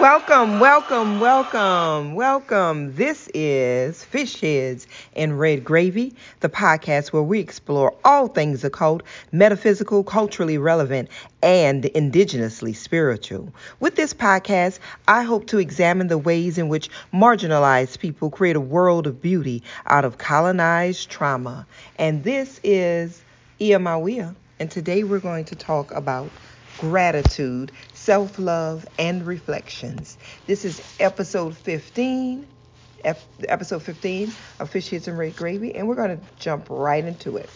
Welcome, welcome, welcome, welcome. This is Fish Heads and Red Gravy, the podcast where we explore all things occult, metaphysical, culturally relevant, and indigenously spiritual. With this podcast, I hope to examine the ways in which marginalized people create a world of beauty out of colonized trauma. And this is Ia Mawia, and today we're going to talk about gratitude, self love, and reflections. This is episode 15, episode 15 of Fish Heads and Red Gravy, and we're going to jump right into it.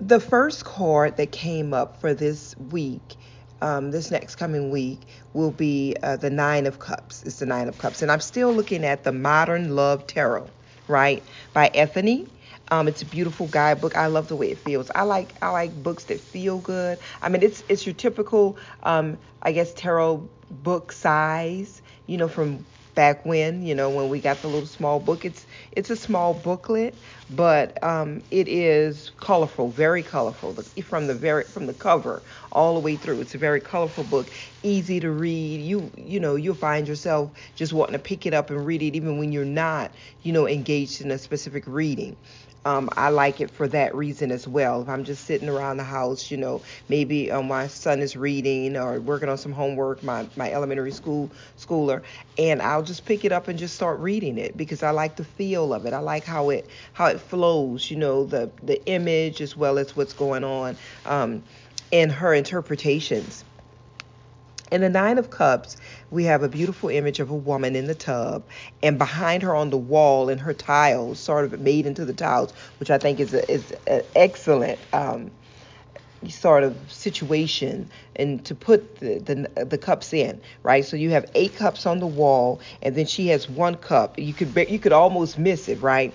The first card that came up for this week, um, this next coming week, will be uh, the Nine of Cups. It's the Nine of Cups, and I'm still looking at the Modern Love Tarot, right, by Ethony um, it's a beautiful guidebook. I love the way it feels. I like I like books that feel good. I mean, it's it's your typical, um, I guess, tarot book size. You know, from back when you know when we got the little small book. It's it's a small booklet, but um, it is colorful, very colorful. From the very from the cover all the way through, it's a very colorful book, easy to read. You you know you'll find yourself just wanting to pick it up and read it, even when you're not you know engaged in a specific reading um, I like it for that reason as well. If I'm just sitting around the house, you know, maybe um, my son is reading or working on some homework, my, my elementary school schooler, and I'll just pick it up and just start reading it because I like the feel of it. I like how it how it flows, you know, the the image as well as what's going on um, her interpretations. In the Nine of Cups, we have a beautiful image of a woman in the tub, and behind her on the wall in her tiles, sort of made into the tiles, which I think is a, is an excellent um, sort of situation and to put the, the the cups in, right? So you have eight cups on the wall, and then she has one cup. You could you could almost miss it, right?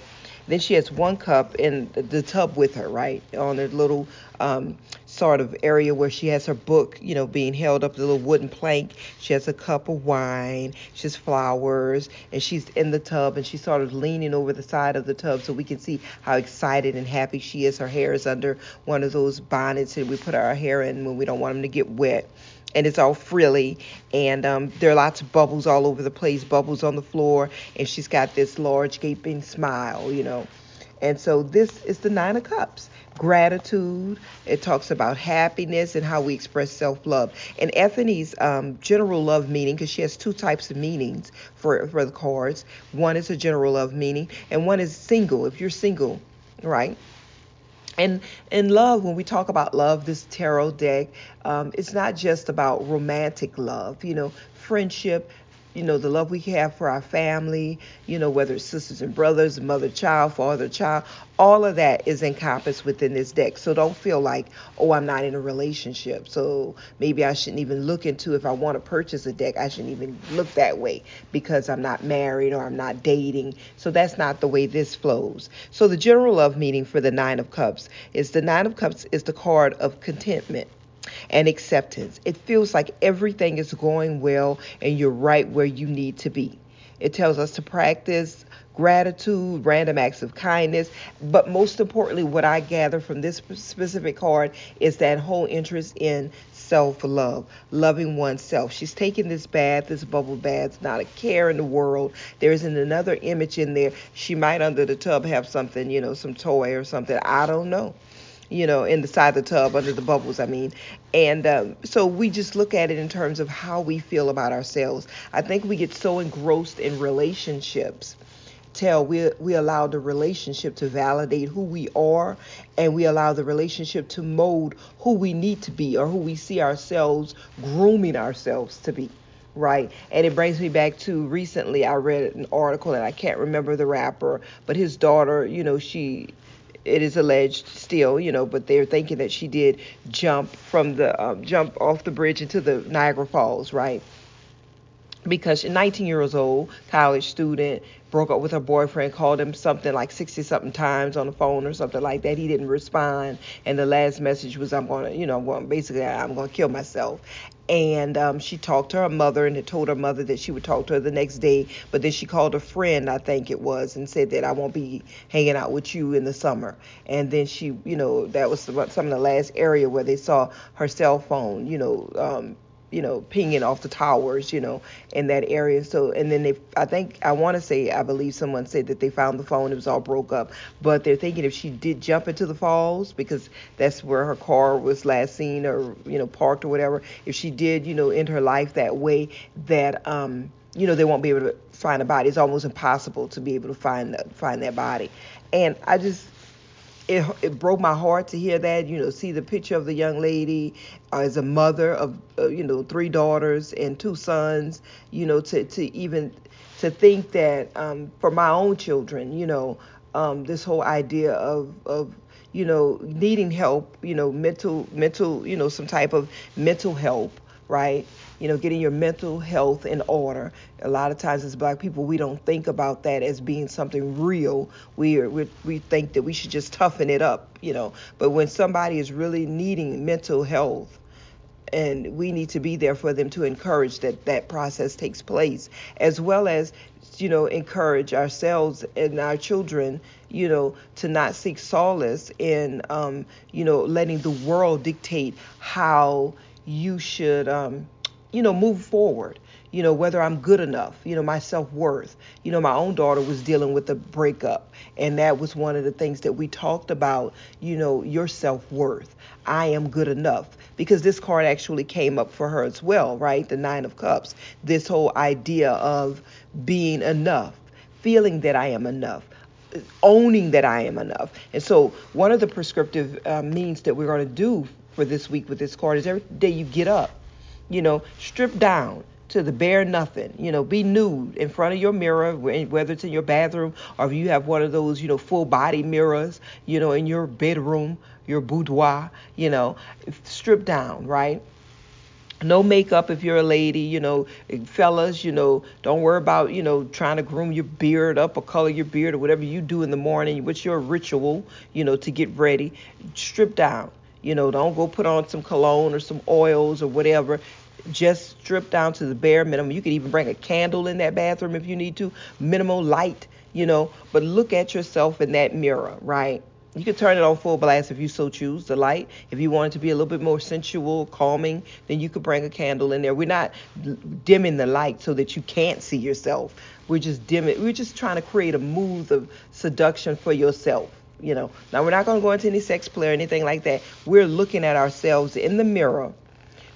Then she has one cup in the tub with her, right, on a little um, sort of area where she has her book, you know, being held up, the little wooden plank. She has a cup of wine, she has flowers, and she's in the tub and she's sort of leaning over the side of the tub so we can see how excited and happy she is. Her hair is under one of those bonnets that we put our hair in when we don't want them to get wet and it's all frilly and um, there are lots of bubbles all over the place bubbles on the floor and she's got this large gaping smile you know. And so this is the nine of cups gratitude. It talks about happiness and how we express self-love. And Ethony's um, general love meaning because she has two types of meanings for, for the cards. One is a general love meaning and one is single if you're single right and in love, when we talk about love, this tarot deck, um, it's not just about romantic love, you know, friendship, you know, the love we have for our family, you know, whether it's sisters and brothers, mother, child, father, child, all of that is encompassed within this deck. So don't feel like, oh, I'm not in a relationship. So maybe I shouldn't even look into if I want to purchase a deck, I shouldn't even look that way because I'm not married or I'm not dating. So that's not the way this flows. So the general love meaning for the Nine of Cups is the Nine of Cups is the card of contentment and acceptance. It feels like everything is going well and you're right where you need to be. It tells us to practice gratitude, random acts of kindness, but most importantly, what I gather from this specific card is that whole interest in self love, loving oneself. She's taking this bath, this bubble bath, not a care in the world. There isn't another image in there. She might, under the tub, have something, you know, some toy or something. I don't know you know, in the side of the tub under the bubbles, I mean. And um, so we just look at it in terms of how we feel about ourselves. I think we get so engrossed in relationships tell we we allow the relationship to validate who we are and we allow the relationship to mold who we need to be or who we see ourselves grooming ourselves to be right and it brings me back to recently i read an article and i can't remember the rapper but his daughter you know she it is alleged still, you know, but they're thinking that she did jump from the um, jump off the bridge into the Niagara Falls, right? Because she's 19 years old, college student, broke up with her boyfriend, called him something like 60 something times on the phone or something like that. He didn't respond, and the last message was, "I'm gonna, you know, I'm going basically, I'm gonna kill myself." And um, she talked to her mother and had told her mother that she would talk to her the next day. But then she called a friend, I think it was, and said that I won't be hanging out with you in the summer. And then she, you know, that was some of the last area where they saw her cell phone, you know, um, you know, pinging off the towers, you know, in that area. So, and then they, I think, I want to say, I believe someone said that they found the phone, it was all broke up. But they're thinking if she did jump into the falls, because that's where her car was last seen or, you know, parked or whatever, if she did, you know, end her life that way, that, um, you know, they won't be able to find a body. It's almost impossible to be able to find find that body. And I just, it, it broke my heart to hear that. You know, see the picture of the young lady uh, as a mother of, uh, you know, three daughters and two sons. You know, to to even to think that um, for my own children, you know, um, this whole idea of of you know needing help, you know, mental mental, you know, some type of mental help, right? you know, getting your mental health in order. A lot of times as black people, we don't think about that as being something real. We, we, we think that we should just toughen it up, you know. But when somebody is really needing mental health, and we need to be there for them to encourage that that process takes place, as well as you know, encourage ourselves and our children, you know, to not seek solace in, um, you know, letting the world dictate how you should, um, you know, move forward. You know, whether I'm good enough, you know, my self worth. You know, my own daughter was dealing with a breakup, and that was one of the things that we talked about, you know, your self worth. I am good enough. Because this card actually came up for her as well, right? The Nine of Cups. This whole idea of being enough, feeling that I am enough, owning that I am enough. And so, one of the prescriptive uh, means that we're going to do for this week with this card is every day you get up you know, strip down to the bare nothing. You know, be nude in front of your mirror, whether it's in your bathroom or if you have one of those, you know, full body mirrors, you know, in your bedroom, your boudoir, you know, strip down, right? No makeup if you're a lady, you know, fellas, you know, don't worry about, you know, trying to groom your beard up or color your beard or whatever you do in the morning. What's your ritual, you know, to get ready? Strip down. You know, don't go put on some cologne or some oils or whatever. Just strip down to the bare minimum. You could even bring a candle in that bathroom if you need to. Minimal light, you know, but look at yourself in that mirror, right? You can turn it on full blast if you so choose, the light. If you want it to be a little bit more sensual, calming, then you could bring a candle in there. We're not dimming the light so that you can't see yourself. We're just dimming. We're just trying to create a mood of seduction for yourself you know. Now we're not going to go into any sex play or anything like that. We're looking at ourselves in the mirror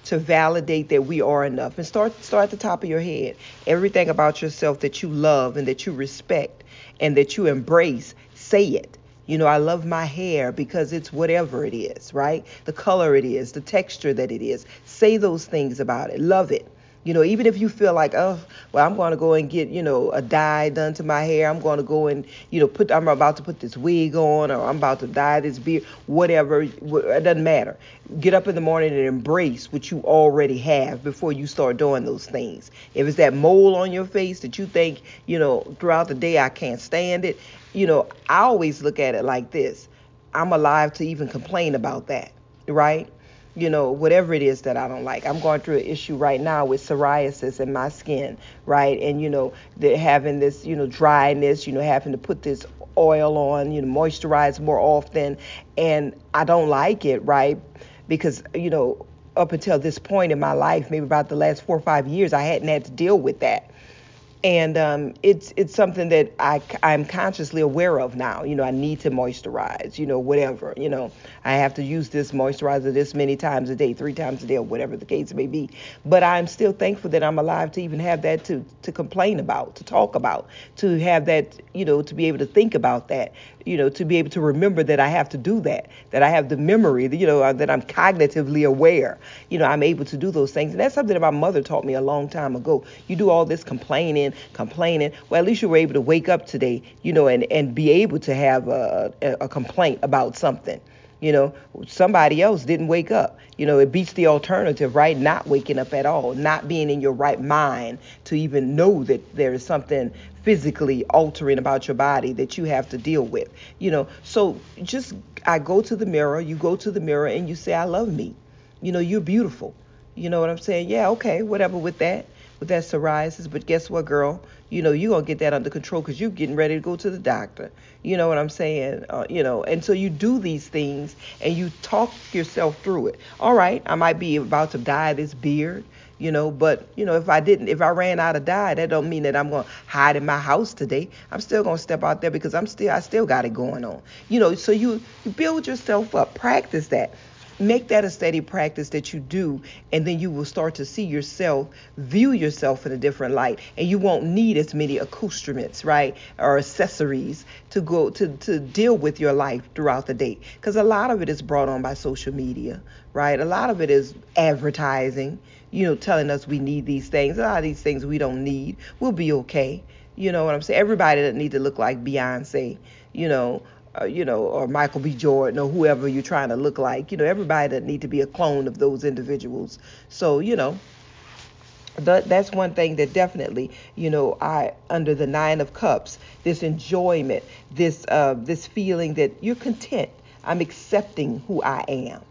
to validate that we are enough and start start at the top of your head. Everything about yourself that you love and that you respect and that you embrace, say it. You know, I love my hair because it's whatever it is, right? The color it is, the texture that it is. Say those things about it. Love it. You know, even if you feel like, oh, well, I'm going to go and get, you know, a dye done to my hair. I'm going to go and, you know, put, I'm about to put this wig on or I'm about to dye this beard, whatever. It doesn't matter. Get up in the morning and embrace what you already have before you start doing those things. If it's that mole on your face that you think, you know, throughout the day I can't stand it, you know, I always look at it like this I'm alive to even complain about that, right? You know, whatever it is that I don't like. I'm going through an issue right now with psoriasis in my skin, right? And, you know, they're having this, you know, dryness, you know, having to put this oil on, you know, moisturize more often. And I don't like it, right? Because, you know, up until this point in my life, maybe about the last four or five years, I hadn't had to deal with that and um, it's it's something that I I'm consciously aware of now. You know, I need to moisturize. You know, whatever. You know, I have to use this moisturizer this many times a day, three times a day, or whatever the case may be. But I'm still thankful that I'm alive to even have that to to complain about, to talk about, to have that. You know, to be able to think about that. You know, to be able to remember that I have to do that, that I have the memory. You know, uh, that I'm cognitively aware. You know, I'm able to do those things, and that's something that my mother taught me a long time ago. You do all this complaining complaining. Well, at least you were able to wake up today, you know, and, and be able to have a, a complaint about something. You know, somebody else didn't wake up. You know, it beats the alternative, right? Not waking up at all, not being in your right mind to even know that there is something physically altering about your body that you have to deal with. You know, so just I go to the mirror, you go to the mirror and you say, I love me. You know, you're beautiful. You know what I'm saying? Yeah, okay, whatever with that that psoriasis. But guess what, girl? You know, you're going to get that under control because you're getting ready to go to the doctor. You know what I'm saying? Uh, you know, and so you do these things and you talk yourself through it. All right, I might be about to dye this beard. you know. But you know, if I didn't, if I ran out of dye, that don't mean that I'm gonna hide in my house today. I'm still gonna step out there because I'm still, I still got it going on, you know. So you, you build yourself up, practice that make that a steady practice that you do and then you will start to see yourself view yourself in a different light. And you won't need as many accoutrements right or accessories to go to to deal with your life throughout the day. Because a lot of it is brought on by social media right? A lot of it is advertising you know telling us we need these things. A lot of these things we don't need. We'll be okay. You know what i'm saying? Everybody doesn't need to look like beyonce you know uh, you know, or Michael B. Jordan or whoever you're trying to look like. You know, everybody doesn't need to be a clone of those individuals. So, you know, that, that's one thing that definitely, you know, I under the nine of cups, this enjoyment, this uh, this feeling that you're content. I'm accepting who I am.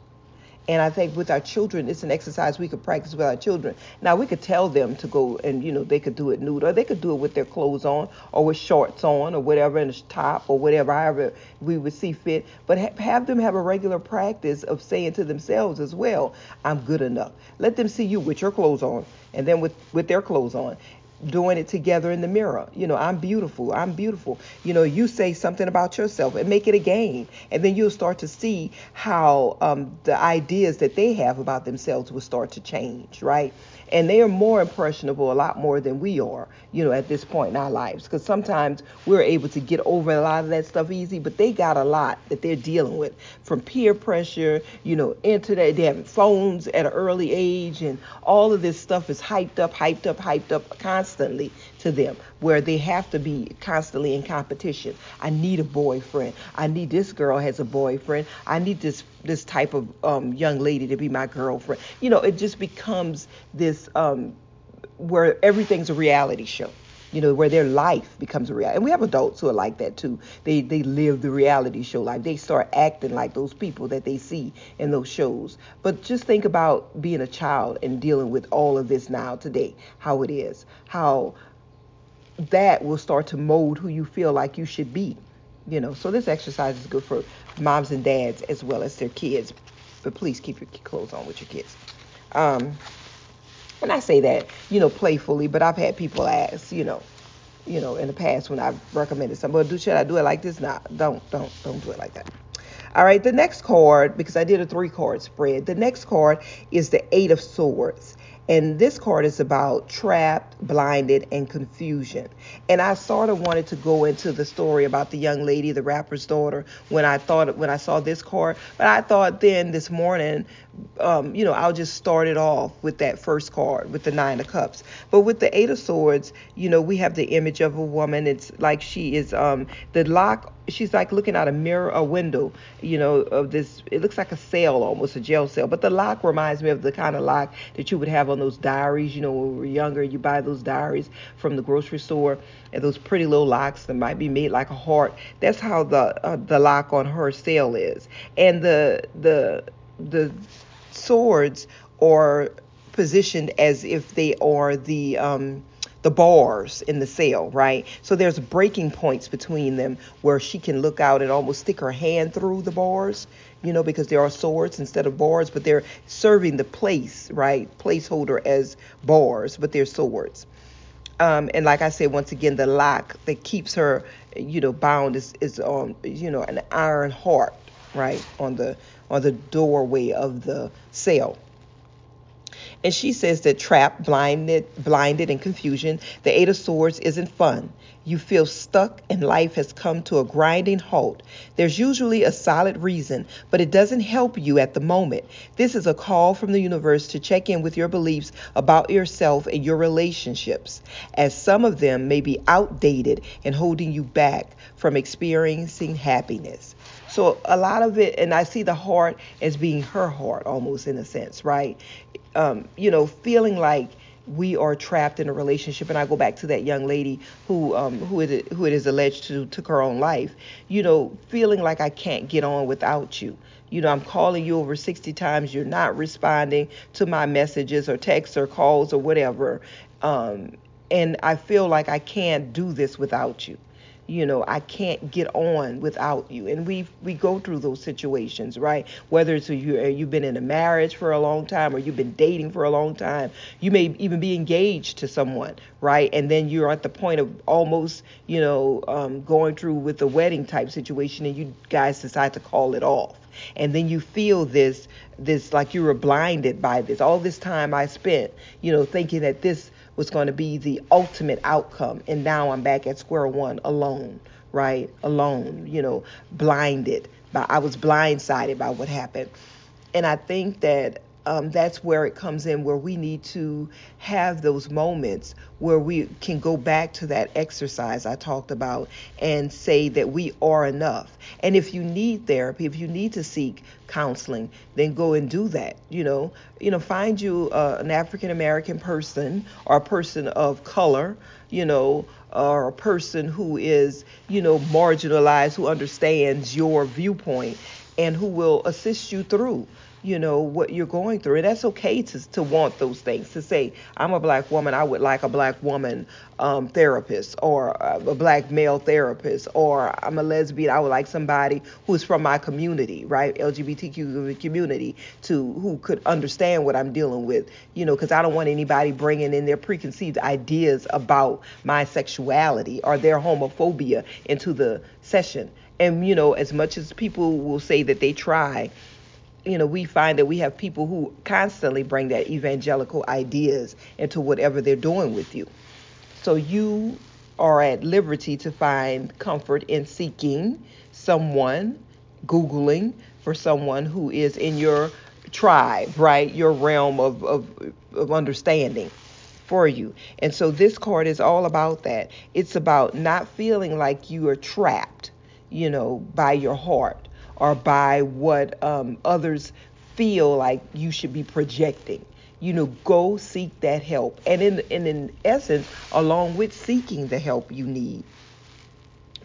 And I think with our children, it's an exercise we could practice with our children. Now we could tell them to go and you know they could do it nude, or they could do it with their clothes on, or with shorts on, or whatever, in a top, or whatever, however we would see fit. But ha- have them have a regular practice of saying to themselves as well, "I'm good enough." Let them see you with your clothes on, and then with with their clothes on, doing it together in the mirror. You know, I'm beautiful. I'm beautiful. You know, you say something about yourself and make it a game. And then you'll start to see how um, the ideas that they have about themselves will start to change, right? And they are more impressionable a lot more than we are you know at this point in our lives. Because sometimes we're able to get over a lot of that stuff easy but they got a lot that they're dealing with from peer pressure you know internet they have phones at an early age and all of this stuff is hyped up hyped up hyped up constantly to them where they have to be constantly in competition i need a boyfriend i need this girl has a boyfriend i need this this type of um, young lady to be my girlfriend. You know, it just becomes this um, where everything's a reality show. You know, where their life becomes a reality. And we have adults who are like that too. They they live the reality show life. They start acting like those people that they see in those shows. But just think about being a child and dealing with all of this now today, how it is, how that will start to mold who you feel like you should be you know. So this exercise is good for moms and dads as well as their kids but please keep your clothes on with your kids. Um and i say that you know playfully but i've had people ask you know you know in the past when i've recommended something well do should i do it like this? Nah don't don't don't do it like that. All right the next card because i did a three card spread the next card is the eight of swords and this card is about trapped, blinded, and confusion. And I sort of wanted to go into the story about the young lady, the rapper's daughter, when I thought when I saw this card. But I thought then this morning, um, you know, I'll just start it off with that first card with the nine of cups. But with the eight of swords, you know, we have the image of a woman. It's like she is um, the lock she's like looking out a mirror, a window, you know, of this. It looks like a cell, almost a jail cell. But the lock reminds me of the kind of lock that you would have on those diaries. You know, when we were younger, you buy those diaries from the grocery store, and those pretty little locks that might be made like a heart. That's how the uh, the lock on her cell is, and the the the swords are positioned as if they are the um, the bars in the cell, right? So there's breaking points between them where she can look out and almost stick her hand through the bars, you know, because there are swords instead of bars, but they're serving the place, right? Placeholder as bars, but they're swords. Um, and like I said, once again, the lock that keeps her, you know, bound is is on, you know, an iron heart, right, on the on the doorway of the cell. And she says that trapped, blinded, blinded, and confusion, the Eight of Swords isn't fun. You feel stuck and life has come to a grinding halt. There's usually a solid reason, but it doesn't help you at the moment. This is a call from the universe to check in with your beliefs about yourself and your relationships, as some of them may be outdated and holding you back from experiencing happiness. So a lot of it, and I see the heart as being her heart almost in a sense, right? Um, you know, feeling like we are trapped in a relationship and I go back to that young lady who um who it who it is alleged to took her own life. You know feeling like I can't get on without you. You know I'm calling you over 60 times you're not responding to my messages or texts or calls or whatever. Um and I feel like I can't do this without you you know i can't get on without you. And we we go through those situations right? Whether it's you, uh, you've been in a marriage for a long time or you've been dating for a long time you may even be engaged to someone right? And then you're at the point of almost you know um, going through with the wedding type situation and you guys decide to call it off. And then you feel this this like you were blinded by this. All this time i spent you know thinking that this was going to be the ultimate outcome. And now I'm back at square one alone, right? Alone, you know, blinded. By, I was blindsided by what happened. And I think that um, that's where it comes in, where we need to have those moments where we can go back to that exercise I talked about and say that we are enough. And if you need therapy, if you need to seek counseling, then go and do that. You know, you know, find you uh, an African American person or a person of color, you know, or a person who is, you know, marginalized, who understands your viewpoint and who will assist you through you know what you're going through. And that's okay to, to want those things to say i'm a black woman i would like a black woman um, therapist or a black male therapist or i'm a lesbian i would like somebody who's from my community right? Lgbtq community to who could understand what i'm dealing with you know because i don't want anybody bringing in their preconceived ideas about my sexuality or their homophobia into the session and you know as much as people will say that they try you know, we find that we have people who constantly bring that evangelical ideas into whatever they're doing with you. So you are at liberty to find comfort in seeking someone, Googling for someone who is in your tribe, right? Your realm of, of, of understanding for you. And so this card is all about that. It's about not feeling like you are trapped, you know, by your heart or by what um, others feel like you should be projecting. You know, go seek that help. And in, and in essence, along with seeking the help you need,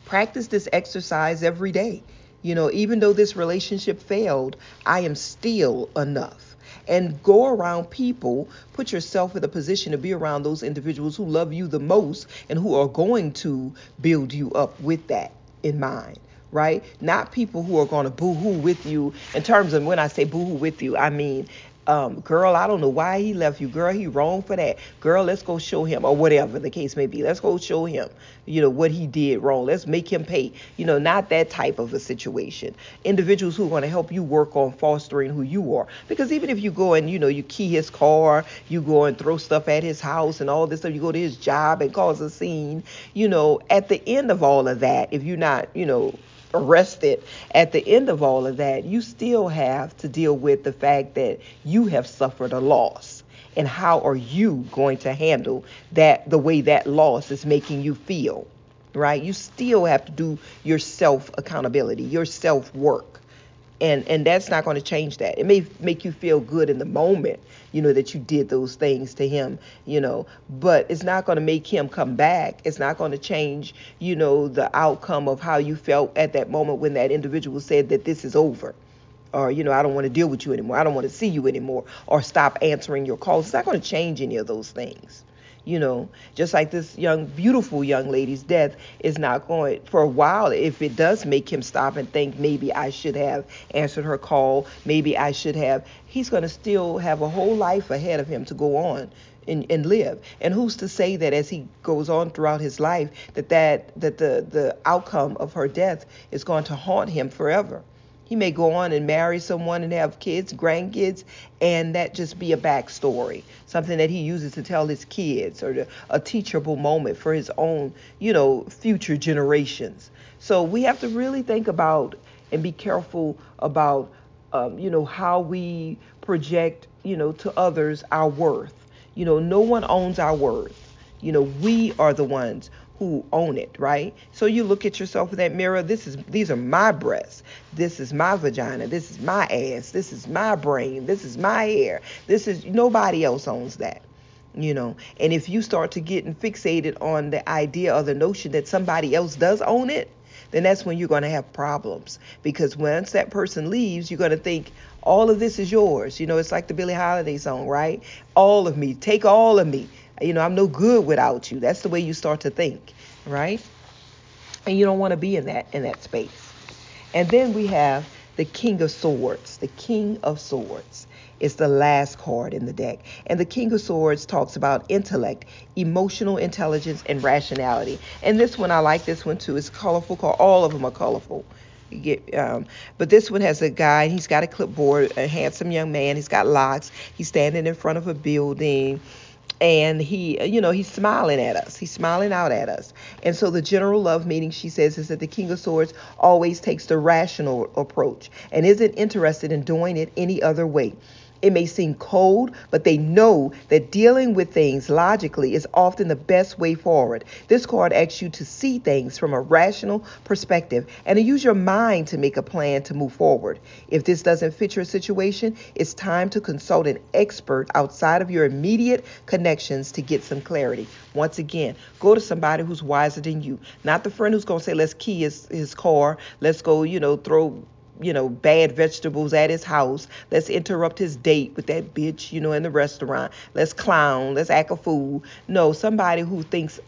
practice this exercise every day. You know, even though this relationship failed, I am still enough. And go around people, put yourself in a position to be around those individuals who love you the most and who are going to build you up with that in mind right? Not people who are going to boo-hoo with you. In terms of when I say boo-hoo with you, I mean, um, girl, I don't know why he left you. Girl, he wrong for that. Girl, let's go show him, or whatever the case may be. Let's go show him, you know, what he did wrong. Let's make him pay. You know, not that type of a situation. Individuals who are going to help you work on fostering who you are. Because even if you go and, you know, you key his car, you go and throw stuff at his house and all this stuff, you go to his job and cause a scene, you know, at the end of all of that, if you're not, you know, arrested at the end of all of that, you still have to deal with the fact that you have suffered a loss. And how are you going to handle that the way that loss is making you feel? Right? You still have to do your self accountability, your self work and and that's not going to change that. It may make you feel good in the moment you know that you did those things to him you know but it's not going to make him come back. It's not going to change you know the outcome of how you felt at that moment when that individual said that this is over. Or you know i don't want to deal with you anymore. I don't want to see you anymore or stop answering your calls. It's not going to change any of those things you know just like this young beautiful young lady's death is not going for a while if it does make him stop and think maybe i should have answered her call maybe i should have he's going to still have a whole life ahead of him to go on and, and live. And who's to say that as he goes on throughout his life that that that the the outcome of her death is going to haunt him forever he may go on and marry someone and have kids, grandkids, and that just be a backstory, something that he uses to tell his kids or to, a teachable moment for his own, you know, future generations. So we have to really think about and be careful about, um, you know, how we project, you know, to others our worth. You know, no one owns our worth. You know, we are the ones who own it, right? So you look at yourself in that mirror. This is these are my breasts. This is my vagina. This is my ass. This is my brain. This is my hair. This is nobody else owns that. You know, and if you start to getting fixated on the idea or the notion that somebody else does own it, then that's when you're going to have problems. Because once that person leaves, you're going to think, all of this is yours. You know, it's like the Billie Holiday song, right? All of me, take all of me. You know, I'm no good without you. That's the way you start to think, right? And you don't want to be in that in that space. And then we have the King of Swords. The King of Swords is the last card in the deck. And the King of Swords talks about intellect, emotional intelligence, and rationality. And this one, I like this one too. It's colorful. All of them are colorful. You get, um, but this one has a guy. He's got a clipboard, a handsome young man. He's got locks. He's standing in front of a building and he you know he's smiling at us. He's smiling out at us. And so the general love meaning she says is that the king of swords always takes the rational approach and isn't interested in doing it any other way it may seem cold, but they know that dealing with things logically is often the best way forward. This card asks you to see things from a rational perspective and to use your mind to make a plan to move forward. If this doesn't fit your situation, it's time to consult an expert outside of your immediate connections to get some clarity. Once again, go to somebody who's wiser than you, not the friend who's going to say, let's key his, his car, let's go, you know, throw you know, bad vegetables at his house. Let's interrupt his date with that bitch, you know, in the restaurant. Let's clown. Let's act a fool. No, somebody who thinks,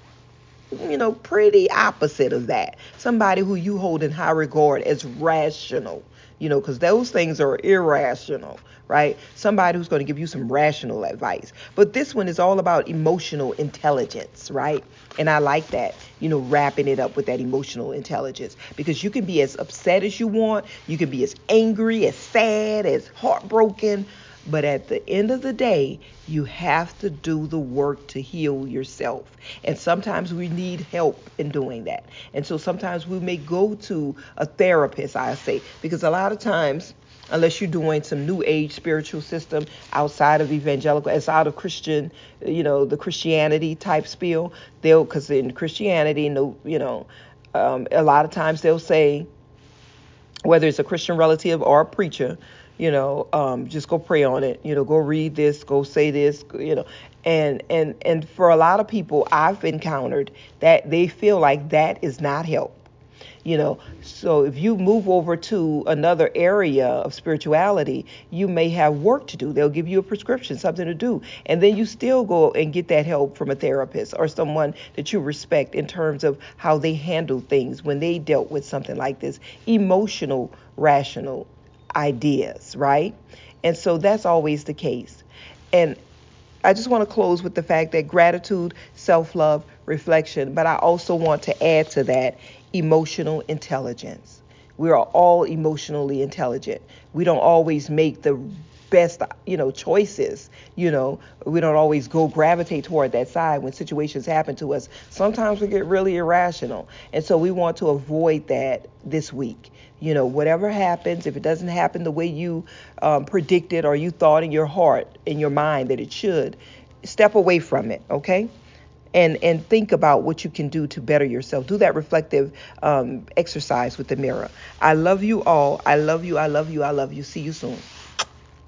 you know, pretty opposite of that. Somebody who you hold in high regard as rational, you know, because those things are irrational, right? Somebody who's going to give you some rational advice. But this one is all about emotional intelligence, right? And I like that, you know, wrapping it up with that emotional intelligence because you can be as upset as you want, you can be as angry, as sad, as heartbroken. But at the end of the day, you have to do the work to heal yourself. And sometimes we need help in doing that. And so sometimes we may go to a therapist, I say, because a lot of times unless you're doing some new age spiritual system outside of evangelical, outside of Christian, you know, the Christianity type spiel. They'll, because in Christianity, no, you know, um, a lot of times they'll say, whether it's a Christian relative or a preacher, you know, um, just go pray on it. You know, go read this, go say this, you know, and and and for a lot of people, I've encountered that they feel like that is not help you know. So if you move over to another area of spirituality you may have work to do. They'll give you a prescription something to do. And then you still go and get that help from a therapist or someone that you respect in terms of how they handle things when they dealt with something like this. Emotional rational ideas right and so that's always the case and I just want to close with the fact that gratitude, self love, reflection, but I also want to add to that emotional intelligence. We are all emotionally intelligent. We don't always make the best, you know, choices. You know, we don't always go gravitate toward that side when situations happen to us. Sometimes we get really irrational. And so we want to avoid that this week. You know, whatever happens, if it doesn't happen the way you um, predicted or you thought in your heart, in your mind that it should, step away from it, okay? and and think about what you can do to better yourself. Do that reflective um, exercise with the mirror. I love you all. I love you. I love you. I love you. See you soon.